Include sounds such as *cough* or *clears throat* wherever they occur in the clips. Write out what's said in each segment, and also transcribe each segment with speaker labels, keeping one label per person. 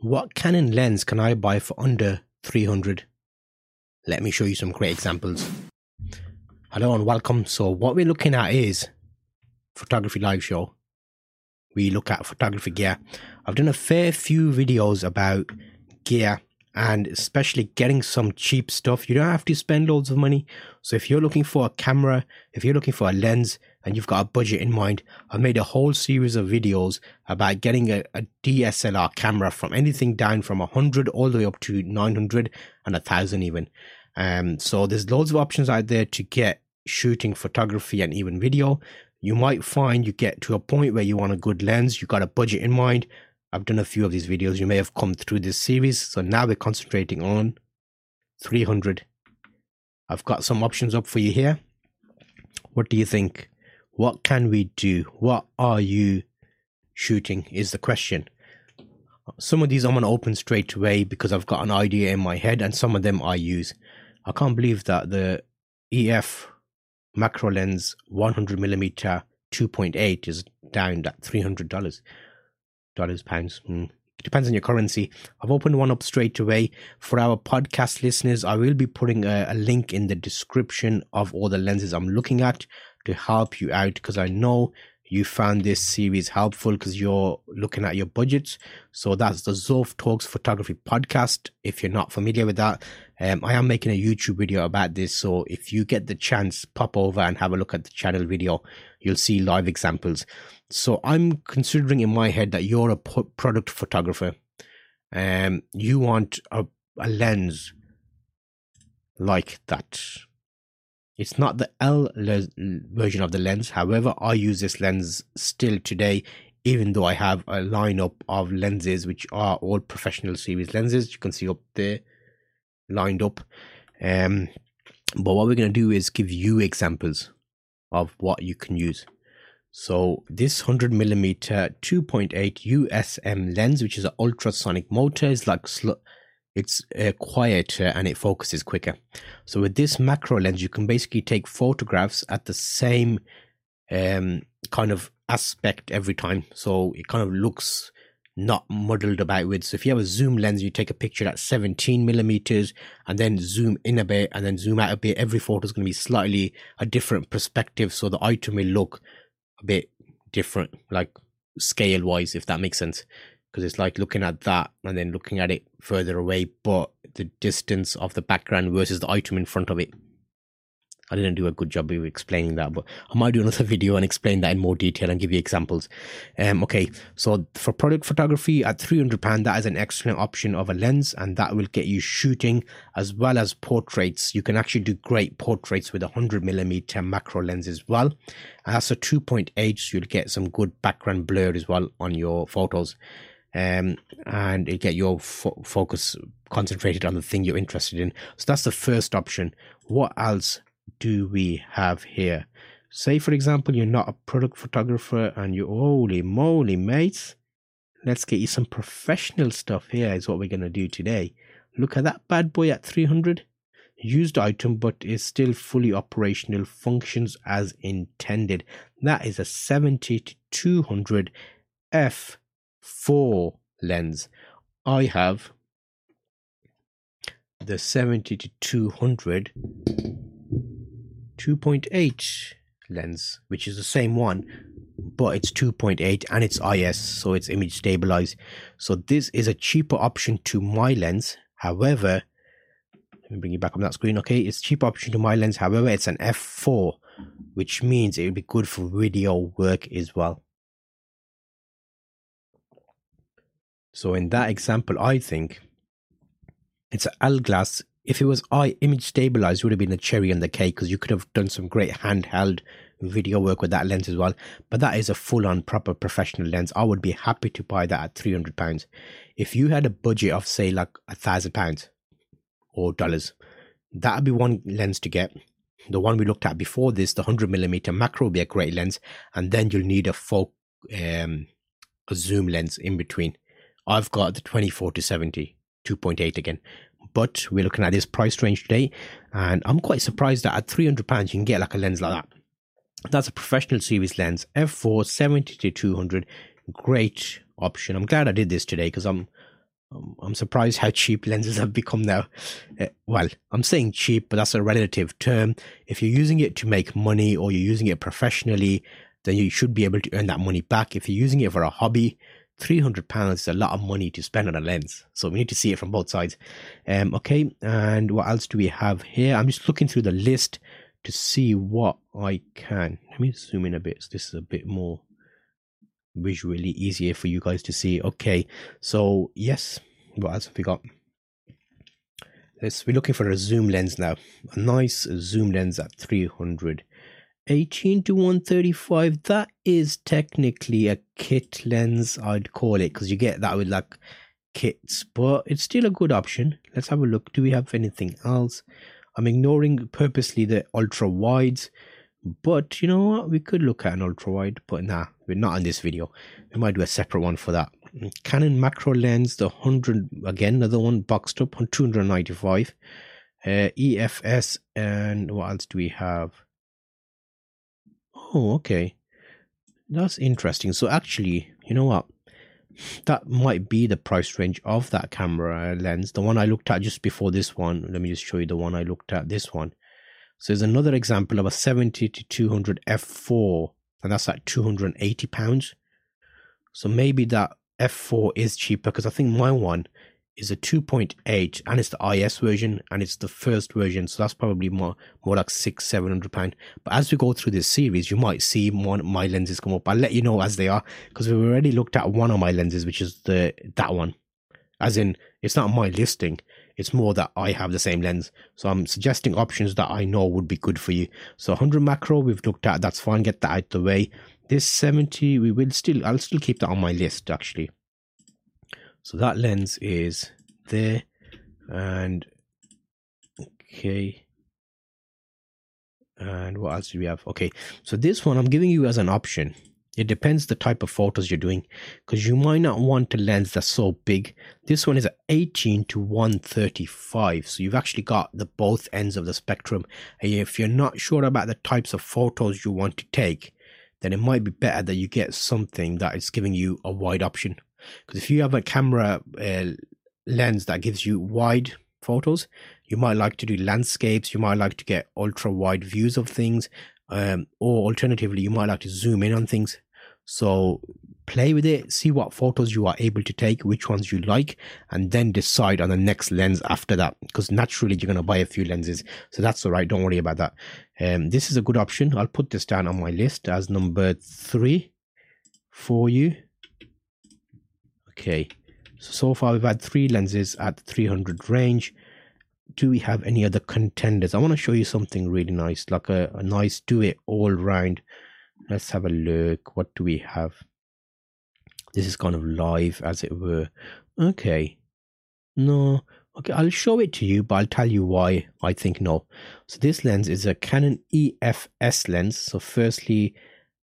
Speaker 1: What Canon lens can I buy for under 300? Let me show you some great examples. Hello and welcome. So what we're looking at is photography live show. We look at photography gear. I've done a fair few videos about gear and especially getting some cheap stuff. You don't have to spend loads of money. So if you're looking for a camera, if you're looking for a lens and you've got a budget in mind, I've made a whole series of videos about getting a, a DSLR camera from anything down from 100 all the way up to 900 and a thousand even. Um, so there's loads of options out there to get shooting photography and even video. You might find you get to a point where you want a good lens, you've got a budget in mind, I've done a few of these videos. You may have come through this series. So now we're concentrating on 300. I've got some options up for you here. What do you think? What can we do? What are you shooting is the question. Some of these I'm going to open straight away because I've got an idea in my head and some of them I use. I can't believe that the EF macro lens 100mm 2.8 is down at $300 dollars, pounds. Mm. Depends on your currency. I've opened one up straight away. For our podcast listeners, I will be putting a, a link in the description of all the lenses I'm looking at to help you out because I know you found this series helpful because you're looking at your budgets. So that's the Zulf Talks Photography podcast. If you're not familiar with that, um, I am making a YouTube video about this. So if you get the chance, pop over and have a look at the channel video. You'll see live examples. So I'm considering in my head that you're a product photographer. Um, you want a, a lens like that. It's not the L version of the lens. However, I use this lens still today, even though I have a lineup of lenses which are all professional series lenses. You can see up there lined up. Um, but what we're going to do is give you examples of what you can use. So this 100 millimeter 2.8 USM lens, which is an ultrasonic motor, is like sl- it's uh, quieter and it focuses quicker. So with this macro lens, you can basically take photographs at the same um, kind of aspect every time. So it kind of looks not muddled about with. So if you have a zoom lens, you take a picture at 17 millimeters and then zoom in a bit and then zoom out a bit. Every photo is going to be slightly a different perspective. So the item may look a bit different, like scale wise, if that makes sense. Because it's like looking at that and then looking at it further away, but the distance of the background versus the item in front of it I didn't do a good job of explaining that, but I might do another *laughs* video and explain that in more detail and give you examples. Um, okay, so for product photography at £300, that is an excellent option of a lens and that will get you shooting as well as portraits. You can actually do great portraits with a 100mm macro lens as well. And that's a 2.8, so you'll get some good background blur as well on your photos. Um, and it get your fo- focus concentrated on the thing you're interested in. So that's the first option. What else do we have here? Say, for example, you're not a product photographer and you, holy moly, mates, let's get you some professional stuff here, is what we're going to do today. Look at that bad boy at 300. Used item, but is still fully operational, functions as intended. That is a 70 to 200 f4 lens. I have the 70 to 200 2.8 lens, which is the same one, but it's 2.8 and it's IS, so it's image stabilized. So this is a cheaper option to my lens. However, let me bring you back on that screen. Okay, it's cheaper option to my lens. However, it's an f4, which means it would be good for video work as well. So in that example, I think it's an L glass if it was I image stabilized, would have been a cherry on the cake because you could have done some great handheld video work with that lens as well. But that is a full on proper professional lens. I would be happy to buy that at three hundred pounds. If you had a budget of say like a thousand pounds or dollars, that would be one lens to get. The one we looked at before this, the hundred millimeter macro, would be a great lens, and then you'll need a full um, a zoom lens in between. I've got the twenty four to 70, 2.8 again but we're looking at this price range today, and I'm quite surprised that at £300 you can get like a lens like that. That's a professional series lens, f4 70 to 200. Great option. I'm glad I did this today because I'm I'm surprised how cheap *laughs* lenses have become now. Uh, well, I'm saying cheap, but that's a relative term. If you're using it to make money or you're using it professionally, then you should be able to earn that money back. If you're using it for a hobby, three hundred pounds is a lot of money to spend on a lens. So we need to see it from both sides. Um, okay, and what else do we have here? I'm just looking through the list to see what I can. Let me zoom in a bit. So this is a bit more visually easier for you guys to see. Okay, so yes, what else have we got? Let's we're looking for a zoom lens now. A nice zoom lens at 300. 18 to 135 that is technically a kit lens i'd call it because you get that with like kits but it's still a good option. Let's have a look. Do we have anything else? I'm ignoring purposely the ultra wides but you know what? We could look at an ultra wide but nah we're not in this video. We might do a separate one for that. Canon macro lens the 100 again another one boxed up on 295 uh, efs and what else do we have Oh, okay. That's interesting. So actually, you know what? That might be the price range of that camera lens. The one I looked at just before this one. Let me just show you the one I looked at. This one. So there's another example of a 70 to 200 f4, and that's like 280 pounds. So maybe that f4 is cheaper because I think my one is a 2.8 and it's the IS version and it's the first version. So that's probably more, more like six, seven hundred pound. But as we go through this series, you might see one my lenses come up. I'll let you know as they are because we've already looked at one of my lenses, which is the, that one. As in, it's not my listing. It's more that I have the same lens. So I'm suggesting options that I know would be good for you. So 100 macro, we've looked at. That's fine. Get that out the way. This 70, we will still, I'll still keep that on my list actually. So that lens is there and okay. And what else do we have? Okay, so this one I'm giving you as an option. It depends the type of photos you're doing because you might not want a lens that's so big. This one is at 18 to 135. So you've actually got the both ends of the spectrum. And if you're not sure about the types of photos you want to take, then it might be better that you get something that is giving you a wide option. Because if you have a camera uh, lens that gives you wide photos, you might like to do landscapes, you might like to get ultra wide views of things, um, or alternatively, you might like to zoom in on things. So play with it, see what photos you are able to take, which ones you like, and then decide on the next lens after that. Because naturally, you're going to buy a few lenses. So that's all right. Don't worry about that. Um, this is a good option. I'll put this down on my list as number three for you. Okay, so, so far we've had three lenses at the 300 range. Do we have any other contenders? I want to show you something really nice, like a, a nice do it all round. Let's have a look. What do we have? This is kind of live, as it were. Okay. No. Okay, I'll show it to you, but I'll tell you why I think no. So this lens is a Canon EFS lens. So firstly,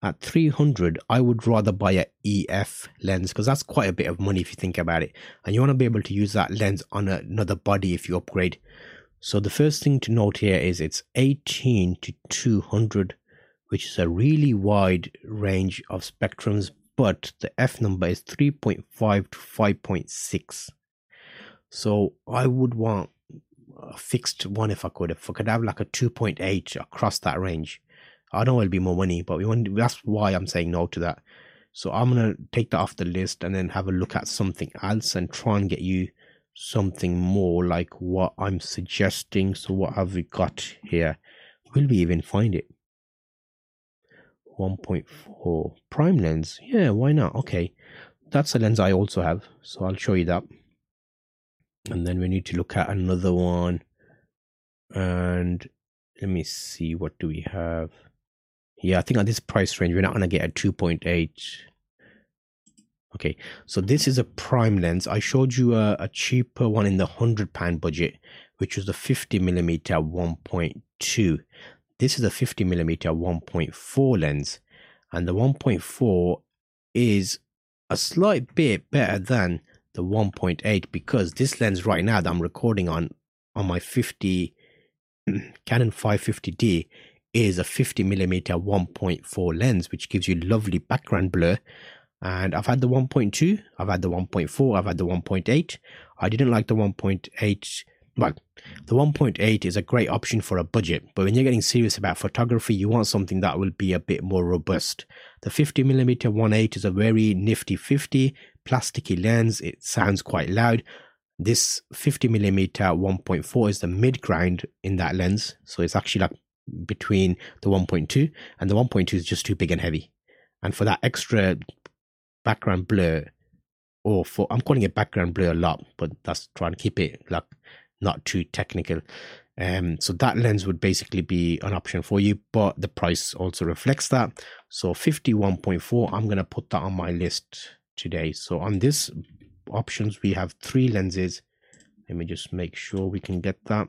Speaker 1: at 300 i would rather buy a ef lens because that's quite a bit of money if you think about it. And you want to be able to use that lens on another body if you upgrade. So the first thing to note here is it's 18 to 200 which is a really wide range of spectrums but the f number is 3.5 to 5.6 so i would want a fixed one if i could. If i could have like a 2.8 across that range I know it'll be more money, but we want that's why I'm saying no to that. So I'm gonna take that off the list and then have a look at something else and try and get you something more like what I'm suggesting. So what have we got here? Will we even find it? 1.4 prime lens. Yeah, why not? Okay. That's a lens I also have. So I'll show you that. And then we need to look at another one. And let me see what do we have yeah, I think at this price range, we're not going to get a 2.8. Okay, so this is a prime lens. I showed you a, a cheaper one in the 100 pound budget, which was the 50 millimeter 1.2. This is a 50 millimeter 1.4 lens, and the 1.4 is a slight bit better than the 1.8 because this lens right now that I'm recording on on my 50 *clears throat* Canon 550D is a 50 millimeter 1.4 lens, which gives you lovely background blur. And I've had the 1.2, I've had the 1.4, I've had the 1.8. I didn't like the 1.8. Well, the 1.8 is a great option for a budget, but when you're getting serious about photography, you want something that will be a bit more robust. The 50mm 1.8 is a very nifty 50 plasticky lens. It sounds quite loud. This 50mm 1.4 is the mid grind in that lens, so it's actually like between the 1.2 and the 1.2 is just too big and heavy. And for that extra background blur, or for I'm calling it background blur a lot, but that's trying to keep it like not too technical. Um, so that lens would basically be an option for you, but the price also reflects that. So 51.4, I'm gonna put that on my list today. So on this options, we have three lenses. Let me just make sure we can get that.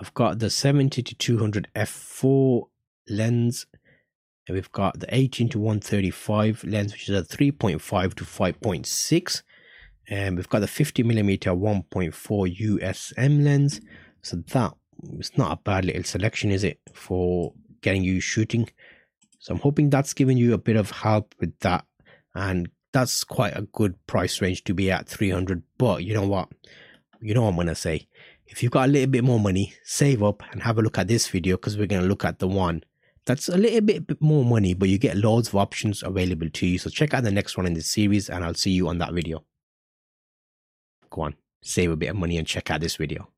Speaker 1: I've got the 70 to 200 f4 lens and we've got the 18 to 135 lens, which is a 3.5 to 5.6. And we've got the 50 millimeter 1.4 USM lens. So that it's not a bad little selection, is it, for getting you shooting? So I'm hoping that's giving you a bit of help with that. And that's quite a good price range to be at 300. But you know what? You know what I'm to say. If you've got a little bit more money, save up and have a look at this video because we're going to look at the one that's a little bit more money, but you get loads of options available to you. So check out the next one in this series and I'll see you on that video. Go on, save a bit of money and check out this video.